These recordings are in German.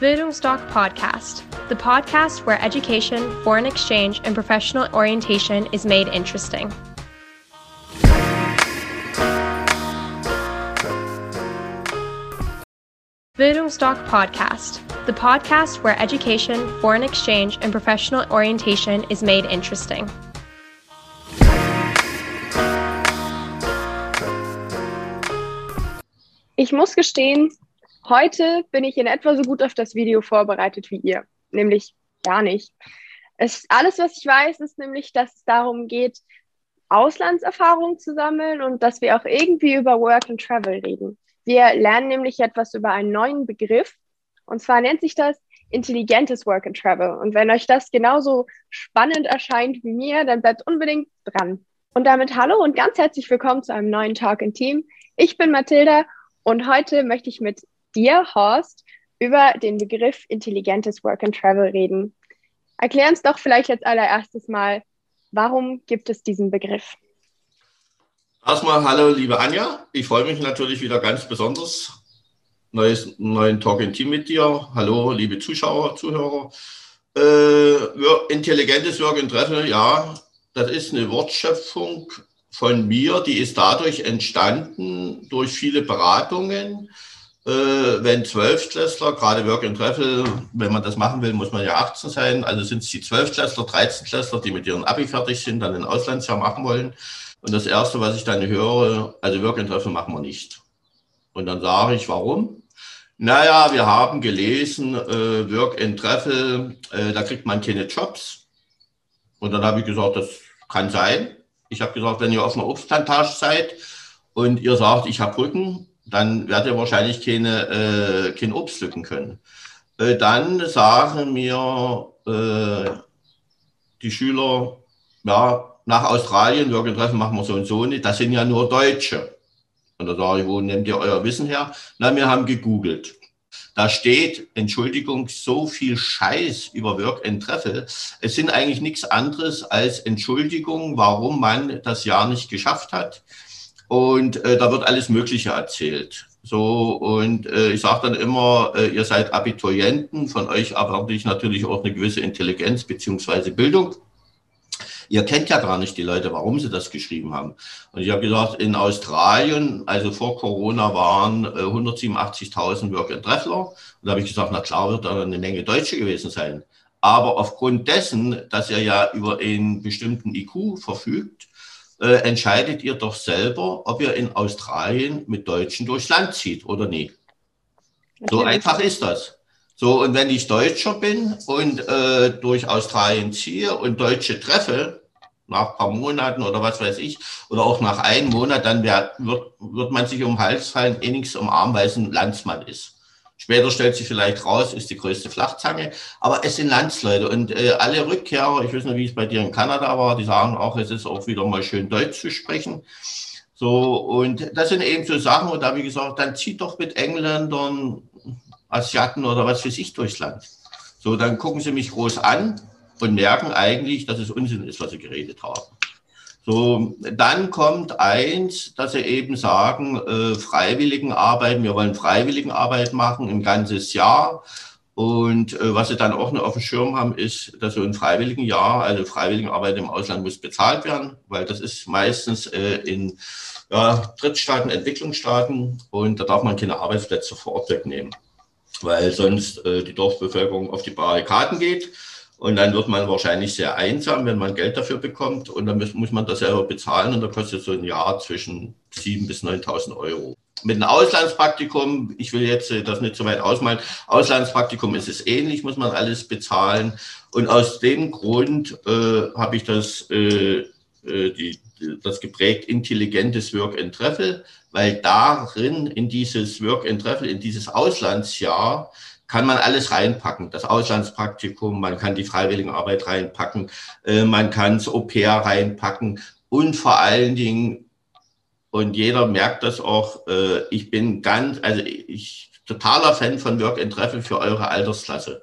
Bildungsdoc Podcast, the podcast where education, foreign exchange, and professional orientation is made interesting. Bildungsdoc Podcast, the podcast where education, foreign exchange, and professional orientation is made interesting. Ich muss gestehen, Heute bin ich in etwa so gut auf das Video vorbereitet wie ihr, nämlich gar nicht. Es, alles, was ich weiß, ist nämlich, dass es darum geht, Auslandserfahrungen zu sammeln und dass wir auch irgendwie über Work and Travel reden. Wir lernen nämlich etwas über einen neuen Begriff und zwar nennt sich das intelligentes Work and Travel. Und wenn euch das genauso spannend erscheint wie mir, dann bleibt unbedingt dran. Und damit hallo und ganz herzlich willkommen zu einem neuen Talk in Team. Ich bin Mathilda und heute möchte ich mit dir, Horst, über den Begriff intelligentes Work and Travel reden. Erklär uns doch vielleicht als allererstes mal, warum gibt es diesen Begriff? Erstmal hallo, liebe Anja. Ich freue mich natürlich wieder ganz besonders. Neues, neuen Talk in Team mit dir. Hallo, liebe Zuschauer, Zuhörer. Äh, intelligentes Work and Travel, ja, das ist eine Wortschöpfung von mir, die ist dadurch entstanden durch viele Beratungen wenn Zwölftklässler, gerade Work and Travel, wenn man das machen will, muss man ja 18 sein. Also sind es die Zwölftklässler, 13-Klässler, die mit ihren Abi fertig sind, dann ein Auslandsjahr machen wollen. Und das Erste, was ich dann höre, also Work and Travel machen wir nicht. Und dann sage ich, warum? Naja, wir haben gelesen, äh, Work and Travel, äh, da kriegt man keine Jobs. Und dann habe ich gesagt, das kann sein. Ich habe gesagt, wenn ihr auf einer Obstplantage seid und ihr sagt, ich habe Rücken, dann werdet ihr wahrscheinlich keine, äh, kein Obst pflücken können. Äh, dann sagen mir äh, die Schüler, ja, nach Australien, Treffen machen wir so und so nicht, das sind ja nur Deutsche. Und da sage ich, wo nehmt ihr euer Wissen her? Na, wir haben gegoogelt. Da steht, Entschuldigung, so viel Scheiß über Work and Treffel. Es sind eigentlich nichts anderes als Entschuldigung, warum man das Jahr nicht geschafft hat. Und äh, da wird alles Mögliche erzählt. So, und äh, ich sage dann immer, äh, ihr seid Abiturienten, von euch erwarte ich natürlich auch eine gewisse Intelligenz beziehungsweise Bildung. Ihr kennt ja gar nicht die Leute, warum sie das geschrieben haben. Und ich habe gesagt, in Australien, also vor Corona, waren äh, 187.000 Work and Treffler. Und da habe ich gesagt, na klar wird da eine Menge Deutsche gewesen sein. Aber aufgrund dessen, dass ihr ja über einen bestimmten IQ verfügt, äh, entscheidet ihr doch selber, ob ihr in Australien mit Deutschen durchs Land zieht oder nicht. So einfach ist das. So, und wenn ich Deutscher bin und äh, durch Australien ziehe und Deutsche treffe, nach ein paar Monaten oder was weiß ich, oder auch nach einem Monat, dann wird, wird man sich um den Hals fallen, eh nichts umarmen, weil es ein Landsmann ist. Später stellt sich vielleicht raus, ist die größte Flachzange. Aber es sind Landsleute und äh, alle Rückkehrer, ich weiß nicht, wie es bei dir in Kanada war, die sagen auch, es ist auch wieder mal schön Deutsch zu sprechen. So, und das sind eben so Sachen, und da habe ich gesagt, dann zieht doch mit Engländern, Asiaten oder was für sich durchs Land. So, dann gucken sie mich groß an und merken eigentlich, dass es Unsinn ist, was sie geredet haben. So, dann kommt eins, dass sie eben sagen, äh, Freiwilligenarbeit, wir wollen Freiwilligenarbeit machen, ein ganzes Jahr. Und äh, was sie dann auch noch auf dem Schirm haben, ist, dass so ein Freiwilligenjahr, also Freiwilligenarbeit im Ausland muss bezahlt werden, weil das ist meistens äh, in ja, Drittstaaten, Entwicklungsstaaten und da darf man keine Arbeitsplätze vor Ort wegnehmen, weil sonst äh, die Dorfbevölkerung auf die Barrikaden geht. Und dann wird man wahrscheinlich sehr einsam, wenn man Geld dafür bekommt. Und dann muss, man das selber bezahlen. Und da kostet so ein Jahr zwischen 7.000 bis 9.000 Euro. Mit einem Auslandspraktikum, ich will jetzt äh, das nicht so weit ausmalen, Auslandspraktikum ist es ähnlich, muss man alles bezahlen. Und aus dem Grund äh, habe ich das, äh, äh die, das geprägt intelligentes Work and Travel, weil darin in dieses Work and Travel, in dieses Auslandsjahr, kann man alles reinpacken. Das Auslandspraktikum, man kann die Freiwilligenarbeit reinpacken, äh, man kann das Au-pair reinpacken und vor allen Dingen, und jeder merkt das auch, äh, ich bin ganz, also ich totaler Fan von Work and Travel für eure Altersklasse.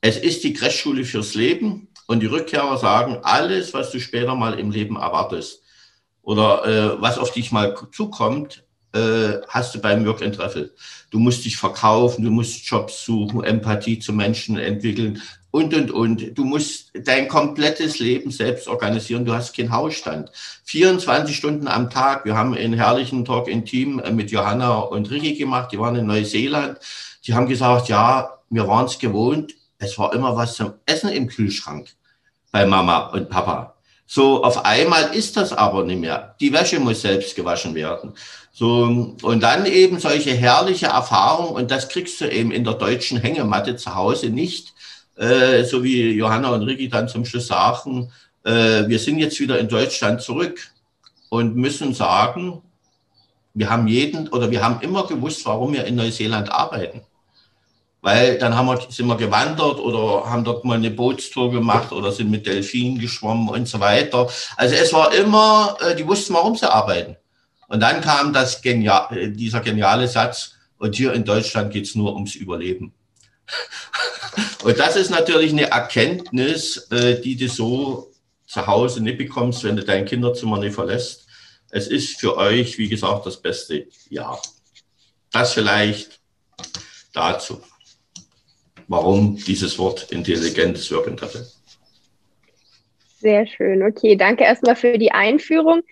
Es ist die Crashschule fürs Leben und die Rückkehrer sagen, alles, was du später mal im Leben erwartest oder äh, was auf dich mal zukommt, äh, hast du beim Work and. Du musst dich verkaufen, du musst Jobs suchen, Empathie zu Menschen entwickeln und, und, und. Du musst dein komplettes Leben selbst organisieren. Du hast keinen Hausstand. 24 Stunden am Tag. Wir haben einen herrlichen Talk in Team äh, mit Johanna und Ricky gemacht. Die waren in Neuseeland. Die haben gesagt, ja, wir waren es gewohnt. Es war immer was zum Essen im Kühlschrank bei Mama und Papa. So, auf einmal ist das aber nicht mehr. Die Wäsche muss selbst gewaschen werden. So, und dann eben solche herrliche Erfahrungen, und das kriegst du eben in der deutschen Hängematte zu Hause nicht, äh, so wie Johanna und Ricky dann zum Schluss sagen, äh, wir sind jetzt wieder in Deutschland zurück und müssen sagen, wir haben jeden oder wir haben immer gewusst, warum wir in Neuseeland arbeiten weil dann haben wir, sind wir gewandert oder haben dort mal eine Bootstour gemacht oder sind mit Delfinen geschwommen und so weiter. Also es war immer, äh, die wussten, warum sie arbeiten. Und dann kam das genial, äh, dieser geniale Satz, und hier in Deutschland geht's nur ums Überleben. Und das ist natürlich eine Erkenntnis, äh, die du so zu Hause nicht bekommst, wenn du dein Kinderzimmer nicht verlässt. Es ist für euch, wie gesagt, das beste Jahr. Das vielleicht dazu warum dieses Wort intelligentes Wirken hatte. Sehr schön. Okay, danke erstmal für die Einführung.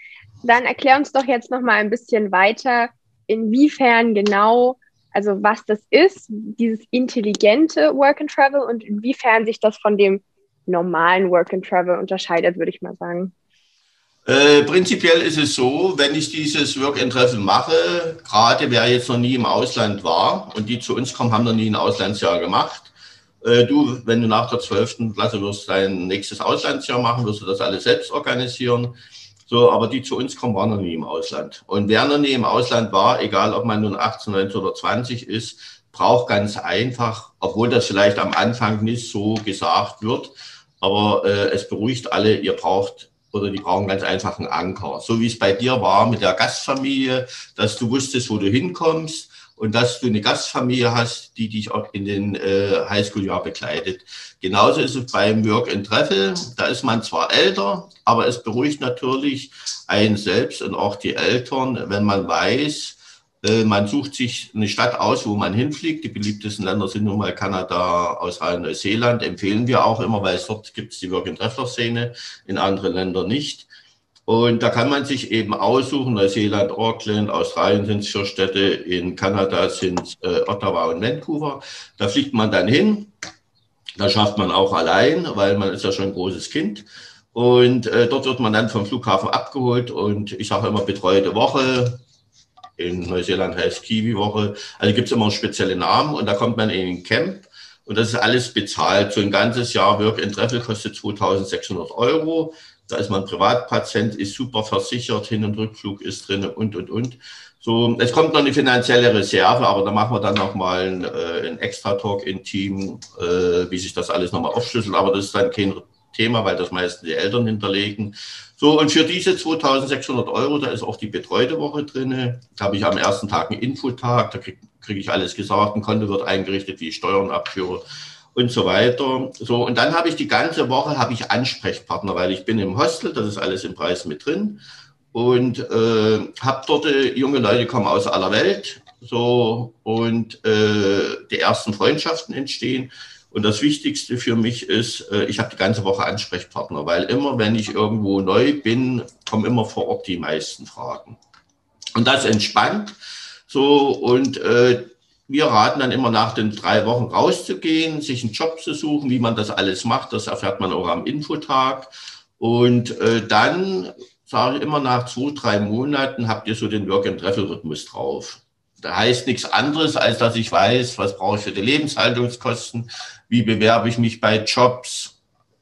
Dann erklär uns doch jetzt noch mal ein bisschen weiter, inwiefern genau, also was das ist, dieses intelligente Work and Travel und inwiefern sich das von dem normalen Work and Travel unterscheidet, würde ich mal sagen. Äh, prinzipiell ist es so, wenn ich dieses Work and Travel mache, gerade wer jetzt noch nie im Ausland war und die zu uns kommen, haben noch nie ein Auslandsjahr gemacht, äh, du, wenn du nach der 12. Klasse wirst dein nächstes Auslandsjahr machen, wirst du das alles selbst organisieren. So, aber die zu uns kommen, waren noch nie im Ausland. Und wer noch nie im Ausland war, egal ob man nun 18, 19 oder 20 ist, braucht ganz einfach, obwohl das vielleicht am Anfang nicht so gesagt wird, aber äh, es beruhigt alle, ihr braucht oder die brauchen ganz einfach einen Anker. So wie es bei dir war mit der Gastfamilie, dass du wusstest, wo du hinkommst, und dass du eine Gastfamilie hast, die dich auch in den äh, Highschool-Jahr begleitet. Genauso ist es beim Work and Travel. Da ist man zwar älter, aber es beruhigt natürlich einen selbst und auch die Eltern, wenn man weiß, man sucht sich eine Stadt aus, wo man hinfliegt. Die beliebtesten Länder sind nun mal Kanada, Australien, Neuseeland. Empfehlen wir auch immer, weil dort gibt es die Work and Traveler Szene, in anderen Ländern nicht. Und da kann man sich eben aussuchen, Neuseeland, Auckland, Australien sind es Städte, in Kanada sind es äh, Ottawa und Vancouver. Da fliegt man dann hin. Da schafft man auch allein, weil man ist ja schon ein großes Kind. Und äh, dort wird man dann vom Flughafen abgeholt und ich sage immer betreute Woche. In Neuseeland heißt Kiwi-Woche. Also gibt es immer spezielle Namen und da kommt man in ein Camp und das ist alles bezahlt. So ein ganzes Jahr Work and Travel kostet 2600 Euro. Da ist man Privatpatient, ist super versichert, Hin- und Rückflug ist drin und, und, und. So, es kommt noch eine finanzielle Reserve, aber da machen wir dann nochmal einen, äh, einen Extra-Talk in Team, äh, wie sich das alles nochmal aufschlüsselt. Aber das ist dann kein Thema, weil das meistens die Eltern hinterlegen. So, und für diese 2600 Euro, da ist auch die betreute Woche drin. Da habe ich am ersten Tag einen Infotag, da kriege krieg ich alles gesagt, ein Konto wird eingerichtet, wie ich Steuern abführe und so weiter. So, und dann habe ich die ganze Woche habe ich Ansprechpartner, weil ich bin im Hostel, das ist alles im Preis mit drin. Und äh, habe dort äh, junge Leute kommen aus aller Welt. So, und äh, die ersten Freundschaften entstehen. Und das Wichtigste für mich ist, äh, ich habe die ganze Woche Ansprechpartner, weil immer, wenn ich irgendwo neu bin, kommen immer vor Ort die meisten Fragen. Und das entspannt. So, und äh, wir raten dann immer nach den drei Wochen rauszugehen, sich einen Job zu suchen, wie man das alles macht. Das erfährt man auch am Infotag. Und äh, dann sage ich immer nach zwei, drei Monaten habt ihr so den Work-and-Travel-Rhythmus drauf. Heißt nichts anderes, als dass ich weiß, was brauche ich für die Lebenshaltungskosten, wie bewerbe ich mich bei Jobs,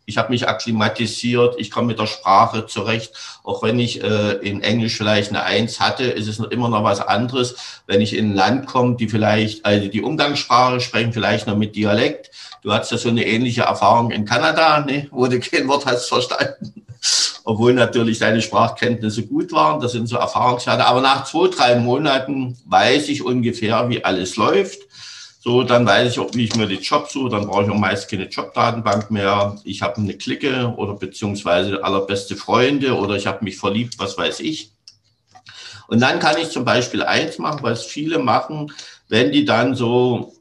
ich habe mich akklimatisiert, ich komme mit der Sprache zurecht. Auch wenn ich äh, in Englisch vielleicht eine Eins hatte, ist es immer noch was anderes, wenn ich in ein Land komme, die vielleicht, also die Umgangssprache sprechen, vielleicht noch mit Dialekt. Du hattest ja so eine ähnliche Erfahrung in Kanada, ne, wo du kein Wort hast verstanden. Obwohl natürlich deine Sprachkenntnisse gut waren, das sind so Erfahrungswerte. Aber nach zwei, drei Monaten weiß ich ungefähr, wie alles läuft. So, dann weiß ich auch, wie ich mir die Jobs suche. Dann brauche ich auch meist keine Jobdatenbank mehr. Ich habe eine Clique oder beziehungsweise allerbeste Freunde oder ich habe mich verliebt, was weiß ich. Und dann kann ich zum Beispiel eins machen, was viele machen, wenn die dann so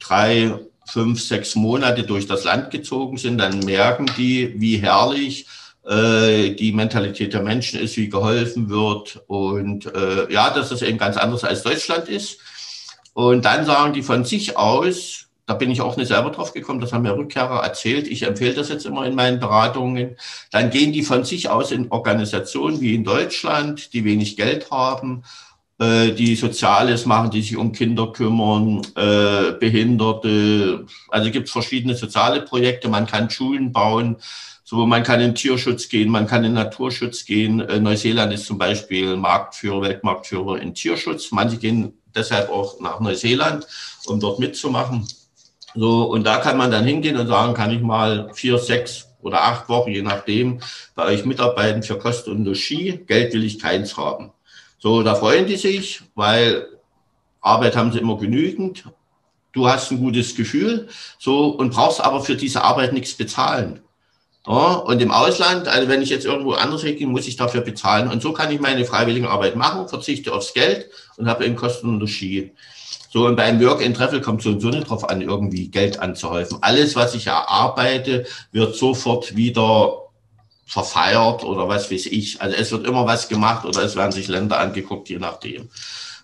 drei, fünf, sechs Monate durch das Land gezogen sind, dann merken die, wie herrlich äh, die Mentalität der Menschen ist, wie geholfen wird und äh, ja, dass das eben ganz anders als Deutschland ist. Und dann sagen die von sich aus, da bin ich auch nicht selber drauf gekommen, das haben mir Rückkehrer erzählt. Ich empfehle das jetzt immer in meinen Beratungen. Dann gehen die von sich aus in Organisationen wie in Deutschland, die wenig Geld haben, äh, die Soziales machen, die sich um Kinder kümmern, äh, Behinderte. Also gibt es verschiedene soziale Projekte. Man kann Schulen bauen. So, man kann in Tierschutz gehen, man kann in Naturschutz gehen. Äh, Neuseeland ist zum Beispiel Marktführer, Weltmarktführer in Tierschutz. Manche gehen deshalb auch nach Neuseeland, um dort mitzumachen. So, und da kann man dann hingehen und sagen, kann ich mal vier, sechs oder acht Wochen, je nachdem, bei euch mitarbeiten für Kost und Logis. Geld will ich keins haben. So, da freuen die sich, weil Arbeit haben sie immer genügend. Du hast ein gutes Gefühl, so, und brauchst aber für diese Arbeit nichts bezahlen. Ja, und im Ausland, also wenn ich jetzt irgendwo anders weggehe, muss ich dafür bezahlen. Und so kann ich meine freiwillige Arbeit machen, verzichte aufs Geld und habe eben Kosten und Logis. So, und beim Work and Travel kommt so und so nicht drauf an, irgendwie Geld anzuhäufen. Alles, was ich erarbeite, wird sofort wieder verfeiert oder was weiß ich. Also es wird immer was gemacht oder es werden sich Länder angeguckt, je nachdem.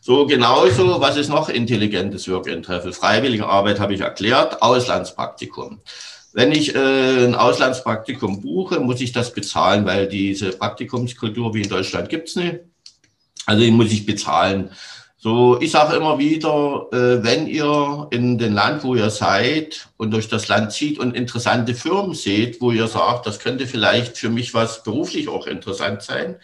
So genauso, was ist noch intelligentes Work and Travel? Freiwillige Arbeit habe ich erklärt, Auslandspraktikum. Wenn ich äh, ein Auslandspraktikum buche, muss ich das bezahlen, weil diese Praktikumskultur wie in Deutschland gibt's nicht. Also die muss ich bezahlen. So, ich sage immer wieder, äh, wenn ihr in den Land, wo ihr seid und durch das Land zieht und interessante Firmen seht, wo ihr sagt, das könnte vielleicht für mich was beruflich auch interessant sein,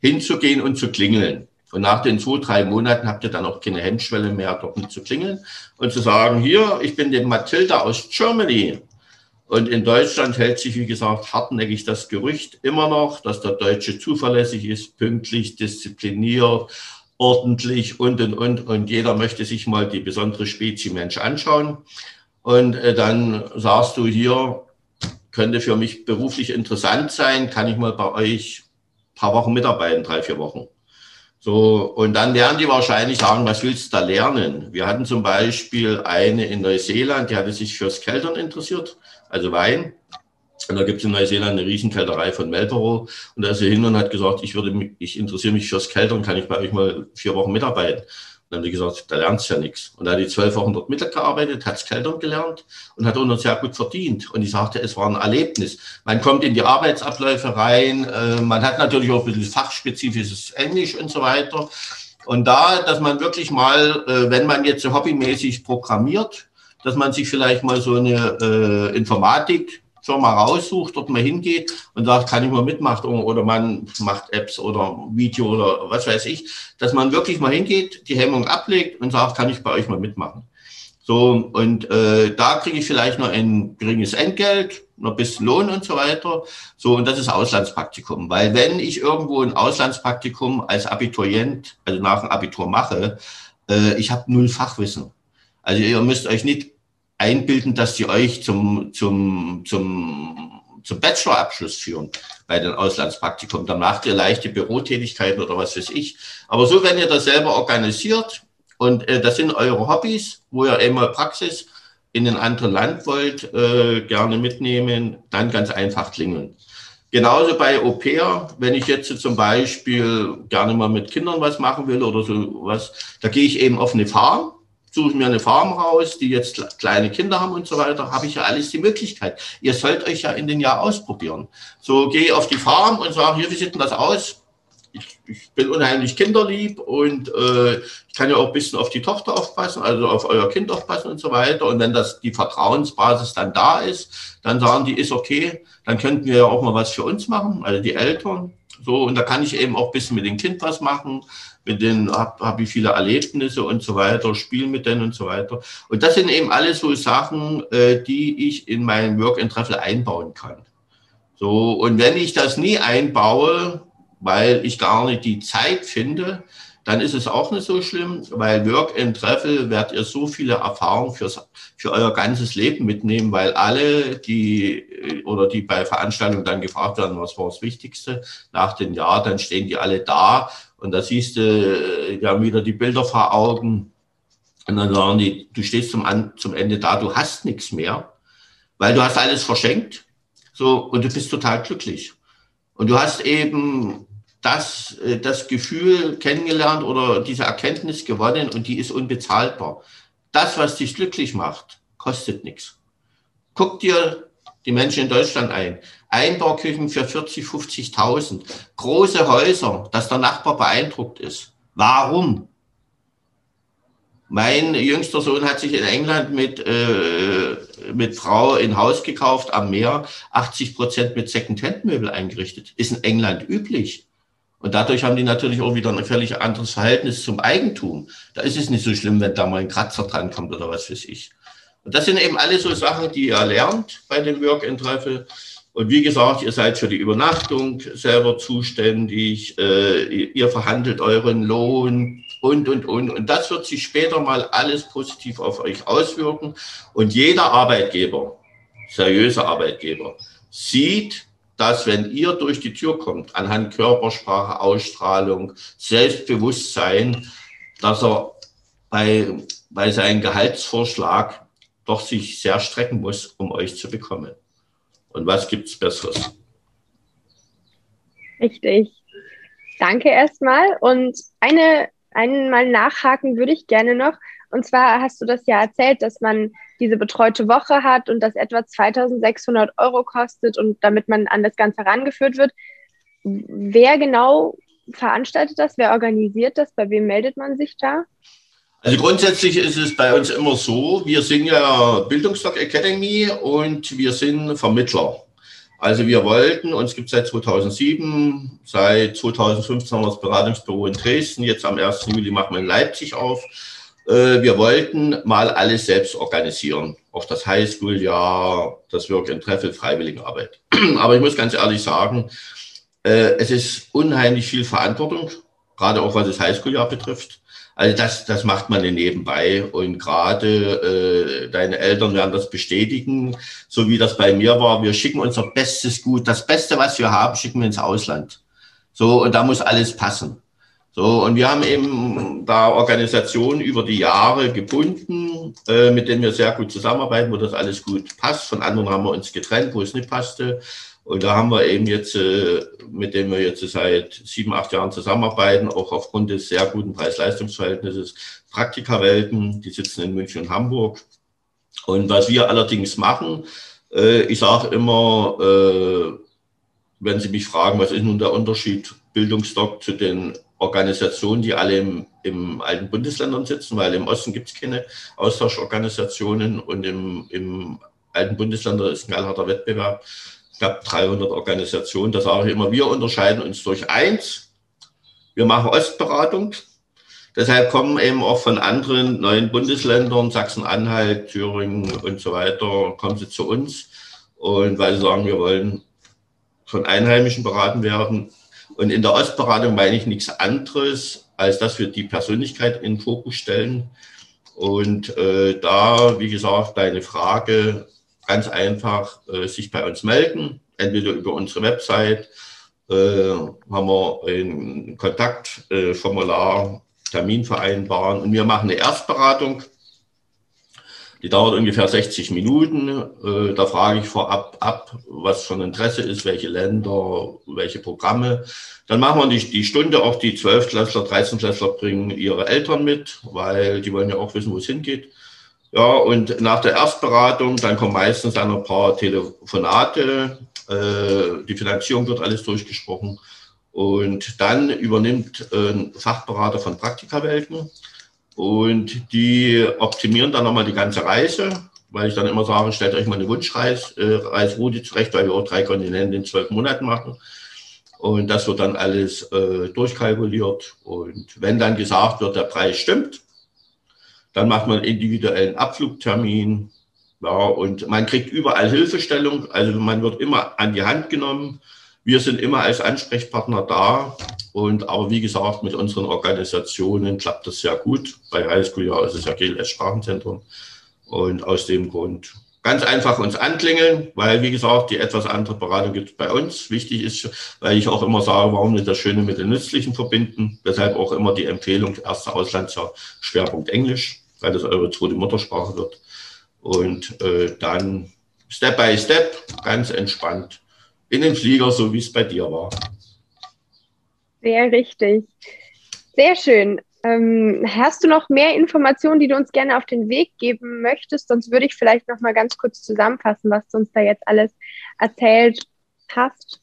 hinzugehen und zu klingeln. Und nach den zwei, drei Monaten habt ihr dann auch keine Hemmschwelle mehr, dort zu klingeln und zu sagen, hier, ich bin der Mathilda aus Germany. Und in Deutschland hält sich, wie gesagt, hartnäckig das Gerücht immer noch, dass der Deutsche zuverlässig ist, pünktlich, diszipliniert, ordentlich und, und, und. Und jeder möchte sich mal die besondere Spezie Mensch anschauen. Und äh, dann sagst du hier, könnte für mich beruflich interessant sein, kann ich mal bei euch paar Wochen mitarbeiten, drei, vier Wochen. So, und dann werden die wahrscheinlich sagen, was willst du da lernen? Wir hatten zum Beispiel eine in Neuseeland, die hatte sich fürs Keltern interessiert, also Wein. Und da gibt es in Neuseeland eine Riesenkälterei von Melborough. Und da ist er hin und hat gesagt, ich würde ich interessiere mich fürs Keltern, kann ich bei euch mal vier Wochen mitarbeiten. Und dann haben die gesagt, da lernst du ja nichts. Und da hat die zwölf Wochen dort mitgearbeitet, hat's Keltern gelernt und hat noch sehr gut verdient. Und ich sagte, es war ein Erlebnis. Man kommt in die Arbeitsabläufe rein, äh, man hat natürlich auch ein bisschen fachspezifisches Englisch und so weiter. Und da, dass man wirklich mal, äh, wenn man jetzt so hobbymäßig programmiert, dass man sich vielleicht mal so eine äh, Informatik Firma raussucht, dort mal hingeht und sagt, kann ich mal mitmachen oder man macht Apps oder Video oder was weiß ich, dass man wirklich mal hingeht, die Hemmung ablegt und sagt, kann ich bei euch mal mitmachen. So, und äh, da kriege ich vielleicht noch ein geringes Entgelt, noch ein bisschen Lohn und so weiter. So, und das ist Auslandspraktikum. Weil wenn ich irgendwo ein Auslandspraktikum als Abiturient, also nach dem Abitur mache, äh, ich habe null Fachwissen. Also ihr müsst euch nicht einbilden, dass die euch zum, zum, zum, zum Bachelorabschluss führen bei den Auslandspraktikum. Dann macht ihr leichte Bürotätigkeiten oder was weiß ich. Aber so, wenn ihr das selber organisiert und äh, das sind eure Hobbys, wo ihr einmal Praxis in ein anderes Land wollt, äh, gerne mitnehmen, dann ganz einfach klingeln. Genauso bei Au pair, wenn ich jetzt zum Beispiel gerne mal mit Kindern was machen will oder so was, da gehe ich eben auf eine Farm suche mir eine Farm raus, die jetzt kleine Kinder haben und so weiter, habe ich ja alles die Möglichkeit. Ihr sollt euch ja in den Jahr ausprobieren. So gehe auf die Farm und sage, hier, wie sieht denn das aus? Ich, ich bin unheimlich kinderlieb und äh, ich kann ja auch ein bisschen auf die Tochter aufpassen, also auf euer Kind aufpassen und so weiter. Und wenn das die Vertrauensbasis dann da ist, dann sagen die, ist okay, dann könnten wir ja auch mal was für uns machen, also die Eltern. So, und da kann ich eben auch ein bisschen mit dem Kind was machen mit denen habe hab ich viele Erlebnisse und so weiter, spiele mit denen und so weiter. Und das sind eben alles so Sachen, äh, die ich in mein Work and Travel einbauen kann. So, und wenn ich das nie einbaue, weil ich gar nicht die Zeit finde, dann ist es auch nicht so schlimm, weil Work and Travel werdet ihr so viele Erfahrungen fürs, für euer ganzes Leben mitnehmen, weil alle, die oder die bei Veranstaltungen dann gefragt werden, was war das Wichtigste nach dem Jahr, dann stehen die alle da Und da siehst du, äh, wir haben wieder die Bilder vor Augen. Und dann sagen die, du stehst zum, zum Ende da, du hast nichts mehr, weil du hast alles verschenkt. So, und du bist total glücklich. Und du hast eben das, äh, das Gefühl kennengelernt oder diese Erkenntnis gewonnen und die ist unbezahlbar. Das, was dich glücklich macht, kostet nichts. Guck dir die Menschen in Deutschland ein. Einbauküchen für 40, 50.000. Große Häuser, dass der Nachbar beeindruckt ist. Warum? Mein jüngster Sohn hat sich in England mit, äh, mit Frau ein Haus gekauft am Meer, 80 Prozent mit Second-Hand-Möbel eingerichtet. Ist in England üblich. Und dadurch haben die natürlich auch wieder ein völlig anderes Verhältnis zum Eigentum. Da ist es nicht so schlimm, wenn da mal ein Kratzer dran kommt oder was weiß ich. Und das sind eben alle so Sachen, die ihr lernt bei dem Work and Travel. Und wie gesagt, ihr seid für die Übernachtung selber zuständig, äh, ihr verhandelt euren Lohn und, und, und. Und das wird sich später mal alles positiv auf euch auswirken. Und jeder Arbeitgeber, seriöser Arbeitgeber, sieht, dass wenn ihr durch die Tür kommt, anhand Körpersprache, Ausstrahlung, Selbstbewusstsein, dass er bei, bei seinem Gehaltsvorschlag doch sich sehr strecken muss, um euch zu bekommen. Und was gibt es Besseres? Richtig. Danke erstmal. Und eine, einmal nachhaken würde ich gerne noch. Und zwar hast du das ja erzählt, dass man diese betreute Woche hat und das etwa 2600 Euro kostet und damit man an das Ganze herangeführt wird. Wer genau veranstaltet das? Wer organisiert das? Bei wem meldet man sich da? Also grundsätzlich ist es bei uns immer so, wir sind ja Bildungsstock Academy und wir sind Vermittler. Also wir wollten, uns gibt es seit 2007, seit 2015 haben wir das Beratungsbüro in Dresden, jetzt am 1. Juli machen wir in Leipzig auf. Äh, wir wollten mal alles selbst organisieren. Auch das Highschool-Jahr, das Work and Treffel, Freiwilligenarbeit. Aber ich muss ganz ehrlich sagen, äh, es ist unheimlich viel Verantwortung, gerade auch was das Highschool-Jahr betrifft. Also das, das macht man nebenbei und gerade äh, deine Eltern werden das bestätigen, so wie das bei mir war. Wir schicken unser bestes Gut, das Beste, was wir haben, schicken wir ins Ausland. So und da muss alles passen. So und wir haben eben da Organisationen über die Jahre gebunden, äh, mit denen wir sehr gut zusammenarbeiten, wo das alles gut passt. Von anderen haben wir uns getrennt, wo es nicht passte. Und da haben wir eben jetzt, äh, mit dem wir jetzt seit sieben, acht Jahren zusammenarbeiten, auch aufgrund des sehr guten Preis-Leistungs-Verhältnisses, Praktikerwelten, die sitzen in München und Hamburg. Und was wir allerdings machen, äh, ich sage immer, äh, wenn Sie mich fragen, was ist nun der Unterschied Bildungsdoc zu den Organisationen, die alle im, im alten Bundesländern sitzen, weil im Osten gibt es keine Austauschorganisationen und im, im alten Bundesländer ist ein knallharter Wettbewerb knapp 300 Organisationen. Das sage ich immer, wir unterscheiden uns durch eins. Wir machen Ostberatung. Deshalb kommen eben auch von anderen neuen Bundesländern, Sachsen-Anhalt, Thüringen und so weiter, kommen sie zu uns. Und weil sie sagen, wir wollen von Einheimischen beraten werden. Und in der Ostberatung meine ich nichts anderes, als dass wir die Persönlichkeit in den Fokus stellen. Und äh, da, wie gesagt, deine Frage, ganz einfach äh, sich bei uns melden, entweder über unsere Website, äh, haben wir ein Kontaktformular, Termin vereinbaren und wir machen eine Erstberatung. Die dauert ungefähr 60 Minuten. Äh, da frage ich vorab ab, was von Interesse ist, welche Länder, welche Programme. Dann machen wir die, die Stunde, auch die 12-Klässler, 13-Klässler bringen ihre Eltern mit, weil die wollen ja auch wissen, wo es hingeht. Ja, und nach der Erstberatung, dann kommen meistens dann ein paar Telefonate, äh, die Finanzierung wird alles durchgesprochen. Und dann übernimmt ein Fachberater von Praktikawelten und die optimieren dann nochmal die ganze Reise, weil ich dann immer sage, stellt euch mal eine Wunschreisroute äh, zurecht, weil wir auch drei Kontinente in zwölf Monaten machen. Und das wird dann alles äh, durchkalkuliert. Und wenn dann gesagt wird, der Preis stimmt, dann macht man individuellen Abflugtermin. Ja, und man kriegt überall Hilfestellung. Also man wird immer an die Hand genommen. Wir sind immer als Ansprechpartner da. Und aber wie gesagt, mit unseren Organisationen klappt das sehr gut. Bei Highschool ja ist es ja GLS Sprachenzentrum. Und aus dem Grund ganz einfach uns anklingeln, weil, wie gesagt, die etwas andere Beratung gibt es bei uns. Wichtig ist, weil ich auch immer sage, warum nicht das Schöne mit dem Nützlichen verbinden. Deshalb auch immer die Empfehlung, erste Auslandsjahr Schwerpunkt Englisch, weil das eure zweite Muttersprache wird. Und äh, dann Step by Step, ganz entspannt in den Flieger, so wie es bei dir war. Sehr richtig. Sehr schön. Ähm, hast du noch mehr Informationen, die du uns gerne auf den Weg geben möchtest? Sonst würde ich vielleicht noch mal ganz kurz zusammenfassen, was du uns da jetzt alles erzählt hast.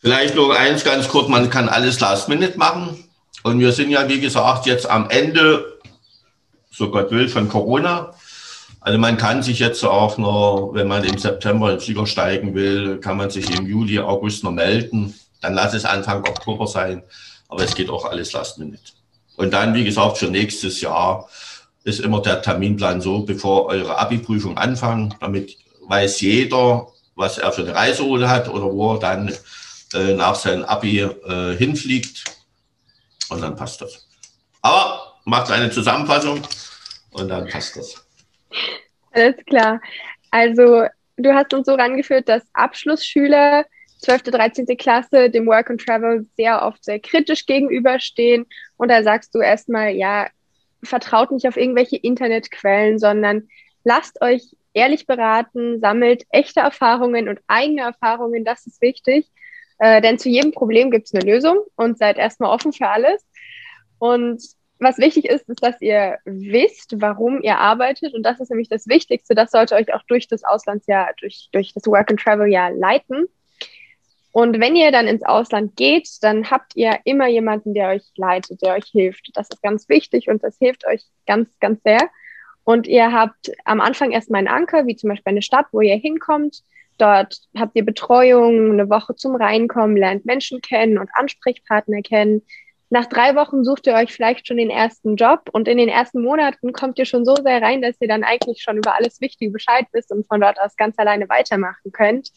Vielleicht nur eins ganz kurz, man kann alles last minute machen. Und wir sind ja, wie gesagt, jetzt am Ende, so Gott will, von Corona. Also man kann sich jetzt auch noch, wenn man im September in den Flieger steigen will, kann man sich im Juli, August noch melden. Dann lass es Anfang Oktober sein. Aber es geht auch alles last minute. Und dann, wie gesagt, für nächstes Jahr ist immer der Terminplan so, bevor eure Abi-Prüfung anfangen, damit weiß jeder, was er für eine Reiseroute hat oder wo er dann äh, nach seinem Abi äh, hinfliegt. Und dann passt das. Aber macht eine Zusammenfassung und dann passt das. Alles klar. Also du hast uns so rangeführt, dass Abschlussschüler 12., 13. Klasse dem Work and Travel sehr oft sehr kritisch gegenüberstehen. Und da sagst du erstmal, ja, vertraut nicht auf irgendwelche Internetquellen, sondern lasst euch ehrlich beraten, sammelt echte Erfahrungen und eigene Erfahrungen, das ist wichtig. Äh, denn zu jedem Problem gibt es eine Lösung und seid erstmal offen für alles. Und was wichtig ist, ist, dass ihr wisst, warum ihr arbeitet. Und das ist nämlich das Wichtigste. Das sollte euch auch durch das Auslandsjahr, durch, durch das Work and Travel Jahr leiten. Und wenn ihr dann ins Ausland geht, dann habt ihr immer jemanden, der euch leitet, der euch hilft. Das ist ganz wichtig und das hilft euch ganz, ganz sehr. Und ihr habt am Anfang erstmal einen Anker, wie zum Beispiel eine Stadt, wo ihr hinkommt. Dort habt ihr Betreuung, eine Woche zum Reinkommen, lernt Menschen kennen und Ansprechpartner kennen. Nach drei Wochen sucht ihr euch vielleicht schon den ersten Job und in den ersten Monaten kommt ihr schon so sehr rein, dass ihr dann eigentlich schon über alles Wichtige Bescheid wisst und von dort aus ganz alleine weitermachen könnt.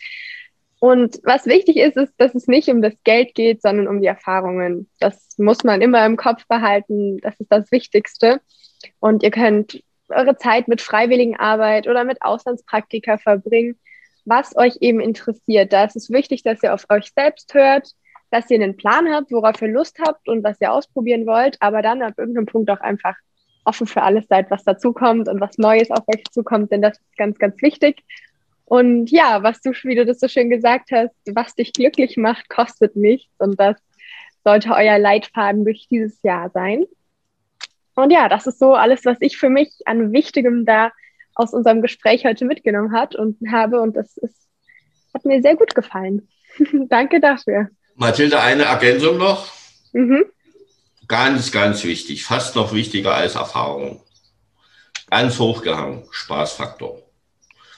Und was wichtig ist, ist, dass es nicht um das Geld geht, sondern um die Erfahrungen. Das muss man immer im Kopf behalten. Das ist das Wichtigste. Und ihr könnt eure Zeit mit Freiwilligenarbeit oder mit Auslandspraktika verbringen, was euch eben interessiert. Da ist es wichtig, dass ihr auf euch selbst hört, dass ihr einen Plan habt, worauf ihr Lust habt und was ihr ausprobieren wollt, aber dann ab irgendeinem Punkt auch einfach offen für alles seid, was dazukommt und was Neues auf euch zukommt, denn das ist ganz, ganz wichtig. Und ja, was du, wie du das so schön gesagt hast, was dich glücklich macht, kostet nichts und das sollte euer Leitfaden durch dieses Jahr sein. Und ja, das ist so alles, was ich für mich an Wichtigem da aus unserem Gespräch heute mitgenommen hat und habe und das ist, hat mir sehr gut gefallen. Danke dafür. Mathilde, eine Ergänzung noch. Mhm. Ganz, ganz wichtig, fast noch wichtiger als Erfahrung. Ganz hochgehangen, Spaßfaktor.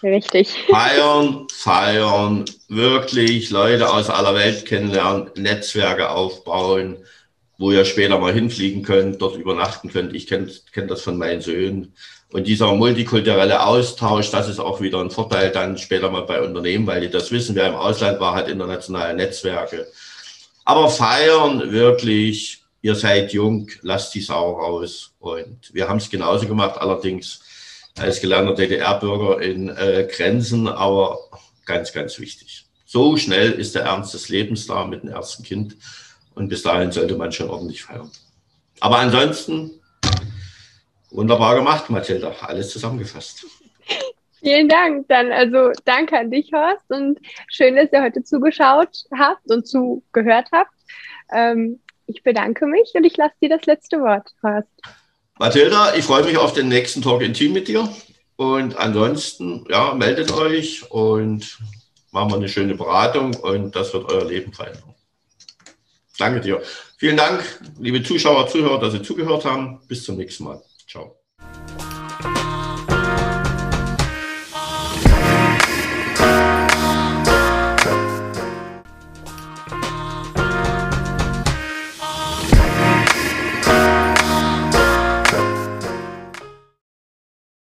Richtig. Feiern, feiern, wirklich Leute aus aller Welt kennenlernen, Netzwerke aufbauen, wo ihr später mal hinfliegen könnt, dort übernachten könnt. Ich kenne kenn das von meinen Söhnen. Und dieser multikulturelle Austausch, das ist auch wieder ein Vorteil dann später mal bei Unternehmen, weil die das wissen. Wer im Ausland war, hat internationale Netzwerke. Aber feiern wirklich, ihr seid jung, lasst die Sau raus. Und wir haben es genauso gemacht, allerdings als gelernter DDR-Bürger in äh, Grenzen, aber ganz, ganz wichtig. So schnell ist der Ernst des Lebens da mit dem ersten Kind und bis dahin sollte man schon ordentlich feiern. Aber ansonsten wunderbar gemacht, Mathilda, alles zusammengefasst. Vielen Dank. Dann also danke an dich, Horst, und schön, dass ihr heute zugeschaut habt und zugehört habt. Ähm, ich bedanke mich und ich lasse dir das letzte Wort, Horst. Mathilda, ich freue mich auf den nächsten Talk in Team mit dir. Und ansonsten, ja, meldet euch und machen wir eine schöne Beratung und das wird euer Leben verändern. Danke dir. Vielen Dank, liebe Zuschauer, Zuhörer, dass Sie zugehört haben. Bis zum nächsten Mal. Ciao.